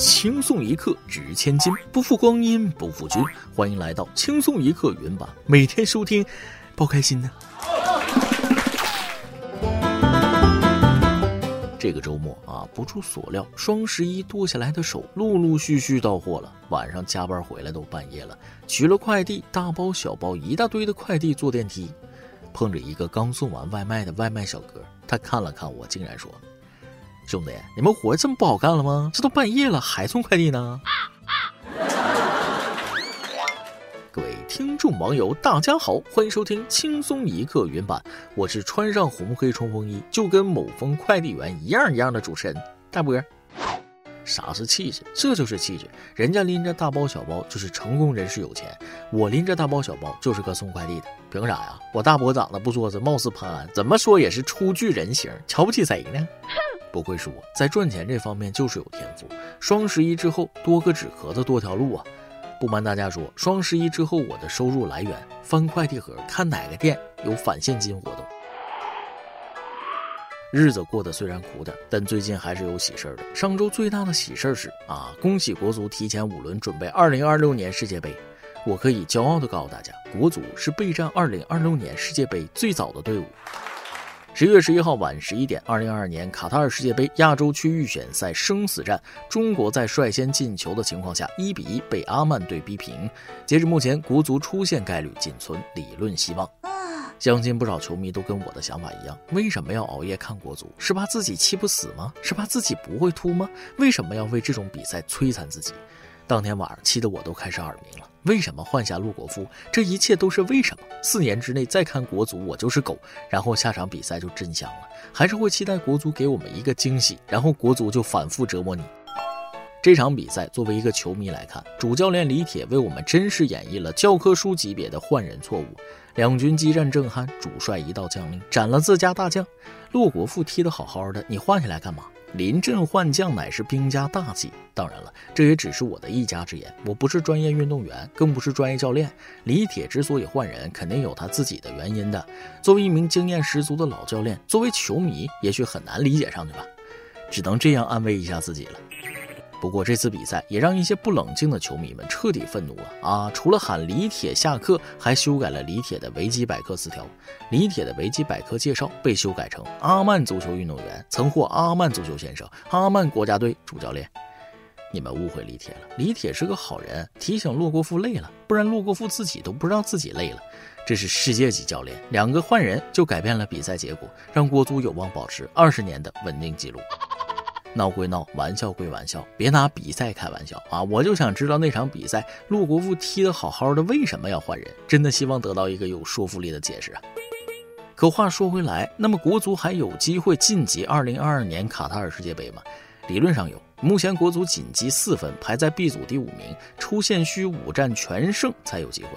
轻松一刻值千金，不负光阴不负君。欢迎来到轻松一刻云版，每天收听，包开心呢。这个周末啊，不出所料，双十一剁下来的手陆陆续续到货了。晚上加班回来都半夜了，取了快递，大包小包一大堆的快递，坐电梯，碰着一个刚送完外卖的外卖小哥，他看了看我，竟然说。兄弟，你们活这么不好干了吗？这都半夜了还送快递呢？各位听众网友，大家好，欢迎收听轻松一刻原版，我是穿上红黑冲锋衣就跟某峰快递员一样一样的主持人大波儿。啥是气质？这就是气质。人家拎着大包小包就是成功人士有钱，我拎着大包小包就是个送快递的，凭啥呀？我大伯长得不作死，貌似潘安，怎么说也是初具人形，瞧不起谁呢？不愧是我在赚钱这方面就是有天赋。双十一之后多个纸壳子多条路啊！不瞒大家说，双十一之后我的收入来源翻快递盒，看哪个店有返现金活动。日子过得虽然苦点，但最近还是有喜事儿的。上周最大的喜事儿是啊，恭喜国足提前五轮准备二零二六年世界杯。我可以骄傲地告诉大家，国足是备战二零二六年世界杯最早的队伍。十月十一号晚十一点，二零二二年卡塔尔世界杯亚洲区预选赛生死战，中国在率先进球的情况下，一比一被阿曼队逼平。截至目前，国足出线概率仅存理论希望。相信不少球迷都跟我的想法一样，为什么要熬夜看国足？是怕自己气不死吗？是怕自己不会秃吗？为什么要为这种比赛摧残自己？当天晚上气得我都开始耳鸣了。为什么换下陆国富？这一切都是为什么？四年之内再看国足，我就是狗。然后下场比赛就真香了，还是会期待国足给我们一个惊喜，然后国足就反复折磨你。这场比赛作为一个球迷来看，主教练李铁为我们真实演绎了教科书级别的换人错误。两军激战正酣，主帅一道将令斩了自家大将。骆国富踢得好好的，你换下来干嘛？临阵换将乃是兵家大忌。当然了，这也只是我的一家之言。我不是专业运动员，更不是专业教练。李铁之所以换人，肯定有他自己的原因的。作为一名经验十足的老教练，作为球迷，也许很难理解上去吧，只能这样安慰一下自己了。不过这次比赛也让一些不冷静的球迷们彻底愤怒了啊！除了喊李铁下课，还修改了李铁的维基百科词条。李铁的维基百科介绍被修改成阿曼足球运动员，曾获阿曼足球先生、阿曼国家队主教练。你们误会李铁了，李铁是个好人，提醒洛国富累了，不然洛国富自己都不知道自己累了。这是世界级教练，两个换人就改变了比赛结果，让国足有望保持二十年的稳定记录。闹归闹，玩笑归玩笑，别拿比赛开玩笑啊！我就想知道那场比赛，陆国富踢得好好的，为什么要换人？真的希望得到一个有说服力的解释啊！可话说回来，那么国足还有机会晋级2022年卡塔尔世界杯吗？理论上有，目前国足仅积四分，排在 B 组第五名，出线需五战全胜才有机会。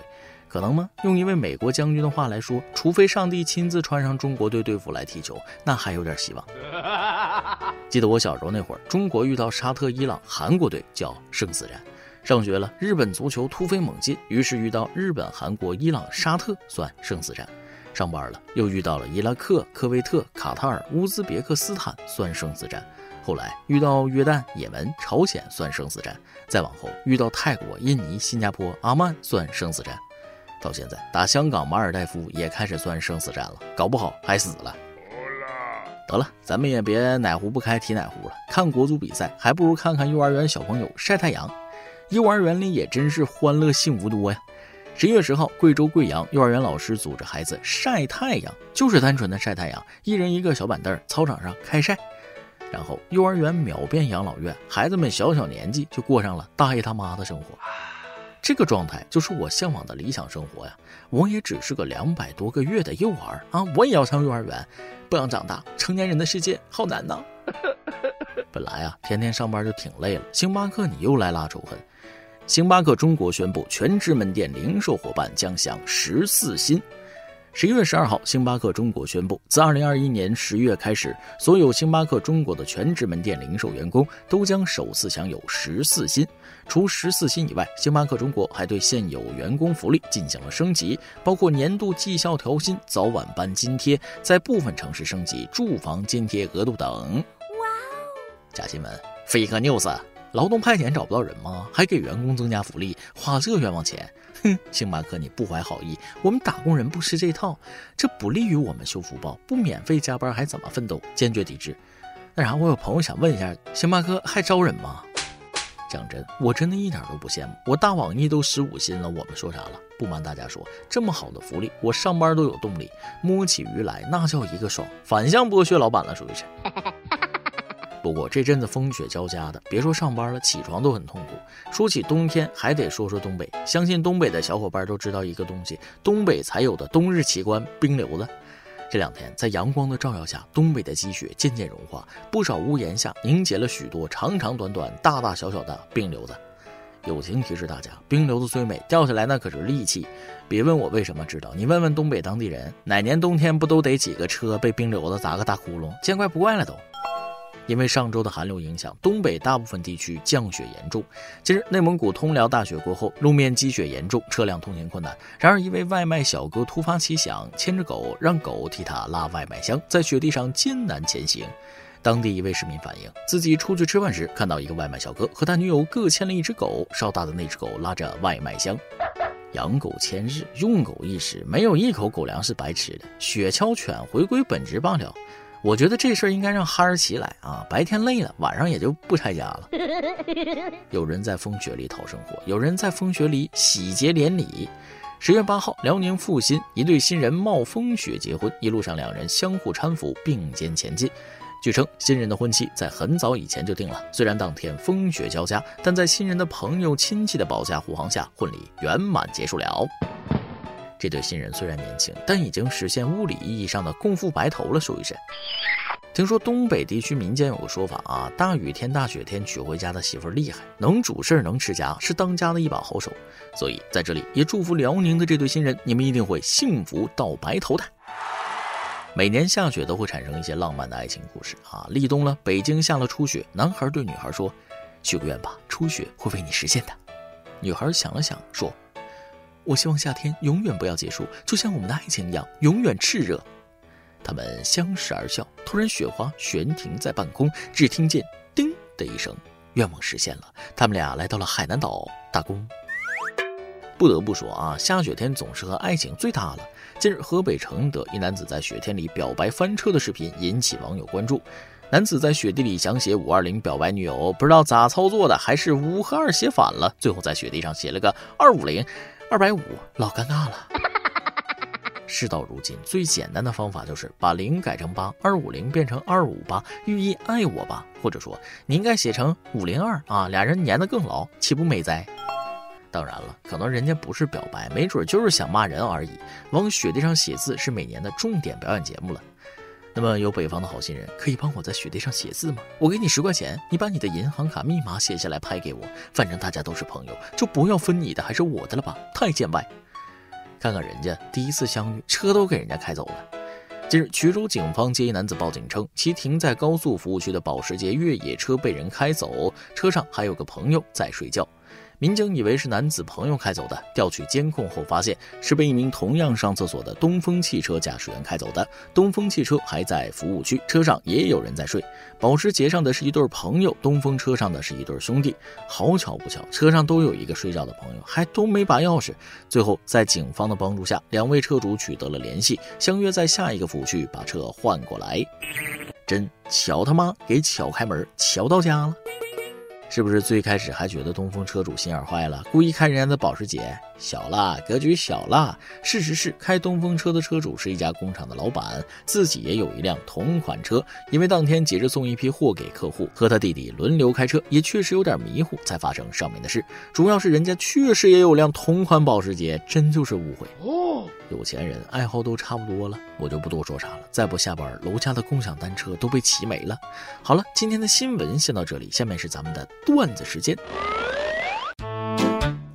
可能吗？用一位美国将军的话来说，除非上帝亲自穿上中国队队服来踢球，那还有点希望。记得我小时候那会儿，中国遇到沙特、伊朗、韩国队叫生死战。上学了，日本足球突飞猛进，于是遇到日本、韩国、伊朗、沙特算生死战。上班了，又遇到了伊拉克、科威特、卡塔尔、乌兹别克斯坦算生死战。后来遇到约旦、也门、朝鲜算生死战。再往后遇到泰国、印尼、新加坡、阿曼算生死战。到现在，打香港马尔代夫也开始算生死战了，搞不好还死了。得了，咱们也别哪壶不开提哪壶了。看国足比赛，还不如看看幼儿园小朋友晒太阳。幼儿园里也真是欢乐幸福多呀！十一月十号，贵州贵阳幼儿园老师组织孩子晒太阳，就是单纯的晒太阳，一人一个小板凳，操场上开晒。然后幼儿园秒变养老院，孩子们小小年纪就过上了大爷他妈的生活。这个状态就是我向往的理想生活呀！我也只是个两百多个月的幼儿啊！我也要上幼儿园，不想长大。成年人的世界好难呐！本来啊，天天上班就挺累了。星巴克，你又来拉仇恨。星巴克中国宣布，全职门店零售伙伴将享十四薪。十一月十二号，星巴克中国宣布，自二零二一年十月开始，所有星巴克中国的全职门店零售员工都将首次享有十四薪。除十四薪以外，星巴克中国还对现有员工福利进行了升级，包括年度绩效调薪、早晚班津贴，在部分城市升级住房津贴额度等。哇哦！假新闻，fake news，劳动派遣找不到人吗？还给员工增加福利，花这冤枉钱？哼，星巴克你不怀好意，我们打工人不吃这套，这不利于我们修福报，不免费加班还怎么奋斗？坚决抵制。那啥，我有朋友想问一下，星巴克还招人吗？讲真，我真的一点都不羡慕。我大网易都十五薪了，我们说啥了？不瞒大家说，这么好的福利，我上班都有动力，摸起鱼来那叫一个爽，反向剥削老板了，属于是。不过这阵子风雪交加的，别说上班了，起床都很痛苦。说起冬天，还得说说东北。相信东北的小伙伴都知道一个东西，东北才有的冬日奇观——冰溜子。这两天在阳光的照耀下，东北的积雪渐渐融化，不少屋檐下凝结了许多长长短短、大大小小的冰瘤子。友情提示大家，冰瘤子虽美，掉下来那可是利器。别问我为什么知道，你问问东北当地人，哪年冬天不都得几个车被冰瘤子砸个大窟窿？见怪不怪了都。因为上周的寒流影响，东北大部分地区降雪严重。近日，内蒙古通辽大雪过后，路面积雪严重，车辆通行困难。然而，一位外卖小哥突发奇想，牵着狗，让狗替他拉外卖箱，在雪地上艰难前行。当地一位市民反映，自己出去吃饭时，看到一个外卖小哥和他女友各牵了一只狗，稍大的那只狗拉着外卖箱。养狗千日，用狗一时，没有一口狗粮是白吃的。雪橇犬回归本职罢了。我觉得这事儿应该让哈士奇来啊！白天累了，晚上也就不拆家了。有人在风雪里讨生活，有人在风雪里喜结连理。十月八号，辽宁阜新一对新人冒风雪结婚，一路上两人相互搀扶，并肩前进。据称，新人的婚期在很早以前就定了。虽然当天风雪交加，但在新人的朋友亲戚的保驾护航下，婚礼圆满结束了。这对新人虽然年轻，但已经实现物理意义上的共赴白头了，属于是。听说东北地区民间有个说法啊，大雨天、大雪天娶回家的媳妇厉害，能主事能持家，是当家的一把好手。所以在这里也祝福辽宁的这对新人，你们一定会幸福到白头的。每年下雪都会产生一些浪漫的爱情故事啊。立冬了，北京下了初雪，男孩对女孩说：“许个愿吧，初雪会为你实现的。”女孩想了想说。我希望夏天永远不要结束，就像我们的爱情一样，永远炽热。他们相视而笑，突然雪花悬停在半空，只听见“叮”的一声，愿望实现了。他们俩来到了海南岛打工。不得不说啊，下雪天总是和爱情最搭了。近日，河北承德一男子在雪天里表白翻车的视频引起网友关注。男子在雪地里想写五二零表白女友，不知道咋操作的，还是五和二写反了，最后在雪地上写了个二五零。二百五，老尴尬了。事到如今，最简单的方法就是把零改成八，二五零变成二五八，寓意爱我吧。或者说，你应该写成五零二啊，俩人粘得更牢，岂不美哉？当然了，可能人家不是表白，没准就是想骂人而已。往雪地上写字是每年的重点表演节目了。那么有北方的好心人，可以帮我在雪地上写字吗？我给你十块钱，你把你的银行卡密码写下来拍给我，反正大家都是朋友，就不要分你的还是我的了吧，太见外。看看人家第一次相遇，车都给人家开走了。近日，衢州警方接一男子报警称，其停在高速服务区的保时捷越野车被人开走，车上还有个朋友在睡觉。民警以为是男子朋友开走的，调取监控后发现是被一名同样上厕所的东风汽车驾驶员开走的。东风汽车还在服务区，车上也有人在睡。保时捷上的是一对朋友，东风车上的是一对兄弟。好巧不巧，车上都有一个睡觉的朋友，还都没把钥匙。最后在警方的帮助下，两位车主取得了联系，相约在下一个服务区把车换过来。真巧他妈给巧开门，巧到家了。是不是最开始还觉得东风车主心眼坏了，故意开人家的保时捷？小了，格局小了。事实是，开东风车的车主是一家工厂的老板，自己也有一辆同款车。因为当天急着送一批货给客户，和他弟弟轮流开车，也确实有点迷糊，才发生上面的事。主要是人家确实也有辆同款保时捷，真就是误会。哦，有钱人爱好都差不多了，我就不多说啥了。再不下班，楼下的共享单车都被骑没了。好了，今天的新闻先到这里，下面是咱们的段子时间。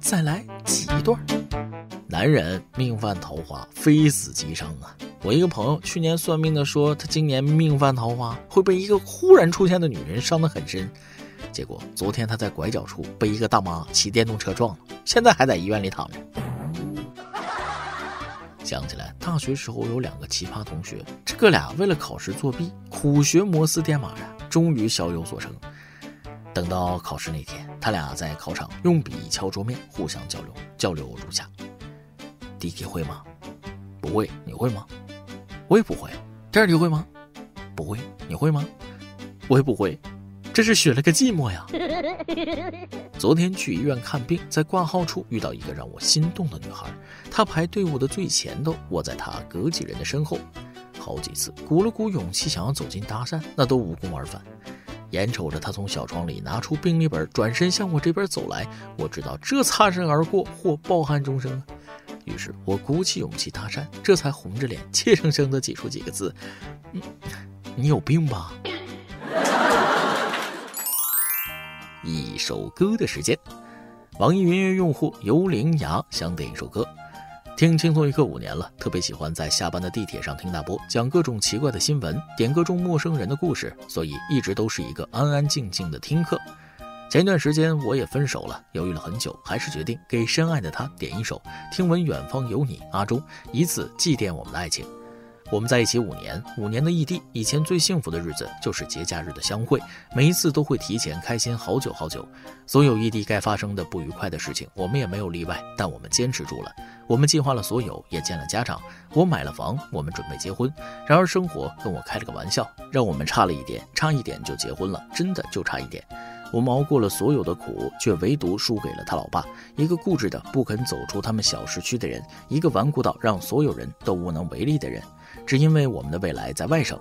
再来几段。男人命犯桃花，非死即伤啊！我一个朋友去年算命的说，他今年命犯桃花，会被一个忽然出现的女人伤得很深。结果昨天他在拐角处被一个大妈骑电动车撞了，现在还在医院里躺着。想起来大学时候有两个奇葩同学，这哥俩为了考试作弊，苦学摩斯电码呀，终于小有所成。等到考试那天，他俩在考场用笔敲桌面，互相交流。交流如下：第一题会吗？不会。你会吗？我也不会。第二题会吗？不会。你会吗？我也不会。这是选了个寂寞呀。昨天去医院看病，在挂号处遇到一个让我心动的女孩，她排队伍的最前头，我在她隔几人的身后，好几次鼓了鼓勇气想要走近搭讪，那都无功而返。眼瞅着她从小床里拿出病历本，转身向我这边走来，我知道这擦身而过或抱憾终生。于是我鼓起勇气搭讪，这才红着脸，怯生生地挤出几个字：“嗯，你有病吧？”一首歌的时间，网易云音乐用户游灵牙想点一首歌，听轻松一刻五年了，特别喜欢在下班的地铁上听大波讲各种奇怪的新闻，点各种陌生人的故事，所以一直都是一个安安静静的听客。前一段时间我也分手了，犹豫了很久，还是决定给深爱的他点一首《听闻远方有你》，阿忠，以此祭奠我们的爱情。我们在一起五年，五年的异地，以前最幸福的日子就是节假日的相会，每一次都会提前开心好久好久。所有异地该发生的不愉快的事情，我们也没有例外，但我们坚持住了。我们计划了所有，也见了家长，我买了房，我们准备结婚。然而生活跟我开了个玩笑，让我们差了一点，差一点就结婚了，真的就差一点。我们熬过了所有的苦，却唯独输给了他老爸，一个固执的不肯走出他们小市区的人，一个顽固到让所有人都无能为力的人。只因为我们的未来在外省，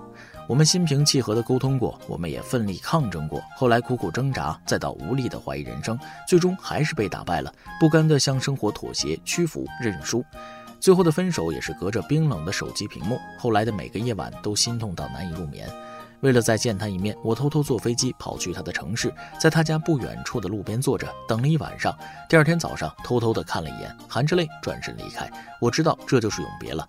我们心平气和地沟通过，我们也奋力抗争过，后来苦苦挣扎，再到无力地怀疑人生，最终还是被打败了，不甘地向生活妥协、屈服、认输，最后的分手也是隔着冰冷的手机屏幕。后来的每个夜晚都心痛到难以入眠，为了再见他一面，我偷偷坐飞机跑去他的城市，在他家不远处的路边坐着等了一晚上。第二天早上，偷偷地看了一眼，含着泪转身离开。我知道这就是永别了。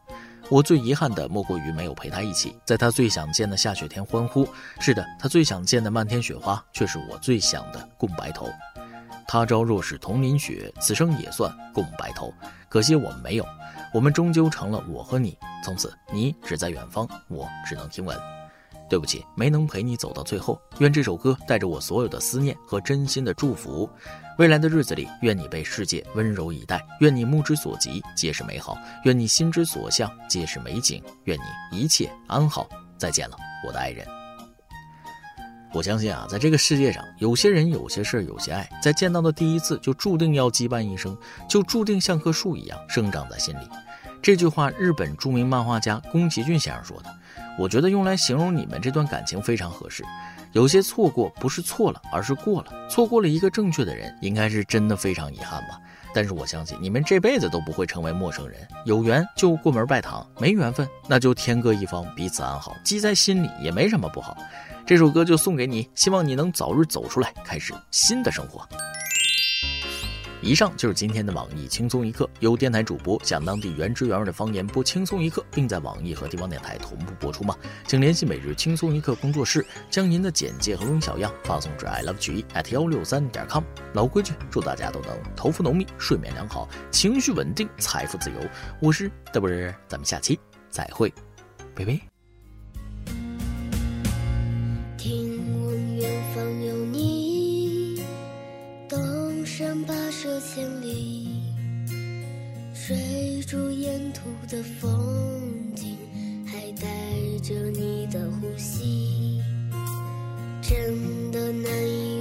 我最遗憾的莫过于没有陪他一起，在他最想见的下雪天欢呼。是的，他最想见的漫天雪花，却是我最想的共白头。他朝若是同淋雪，此生也算共白头。可惜我们没有，我们终究成了我和你。从此，你只在远方，我只能听闻。对不起，没能陪你走到最后。愿这首歌带着我所有的思念和真心的祝福。未来的日子里，愿你被世界温柔以待，愿你目之所及皆是美好，愿你心之所向皆是美景，愿你一切安好。再见了，我的爱人。我相信啊，在这个世界上，有些人、有些事、有些爱，在见到的第一次就注定要羁绊一生，就注定像棵树一样生长在心里。这句话，日本著名漫画家宫崎骏先生说的。我觉得用来形容你们这段感情非常合适。有些错过不是错了，而是过了。错过了一个正确的人，应该是真的非常遗憾吧。但是我相信你们这辈子都不会成为陌生人。有缘就过门拜堂，没缘分那就天各一方，彼此安好，记在心里也没什么不好。这首歌就送给你，希望你能早日走出来，开始新的生活。以上就是今天的网易轻松一刻，由电台主播讲当地原汁原味的方言播轻松一刻，并在网易和地方电台同步播出吗？请联系每日轻松一刻工作室，将您的简介和录音小样发送至 i love 曲艺 at 幺六三点 com。老规矩，祝大家都能头发浓密，睡眠良好，情绪稳定，财富自由。我是嘚啵儿，咱们下期再会，拜拜。山吧。这千里，追逐沿途的风景，还带着你的呼吸，真的难以。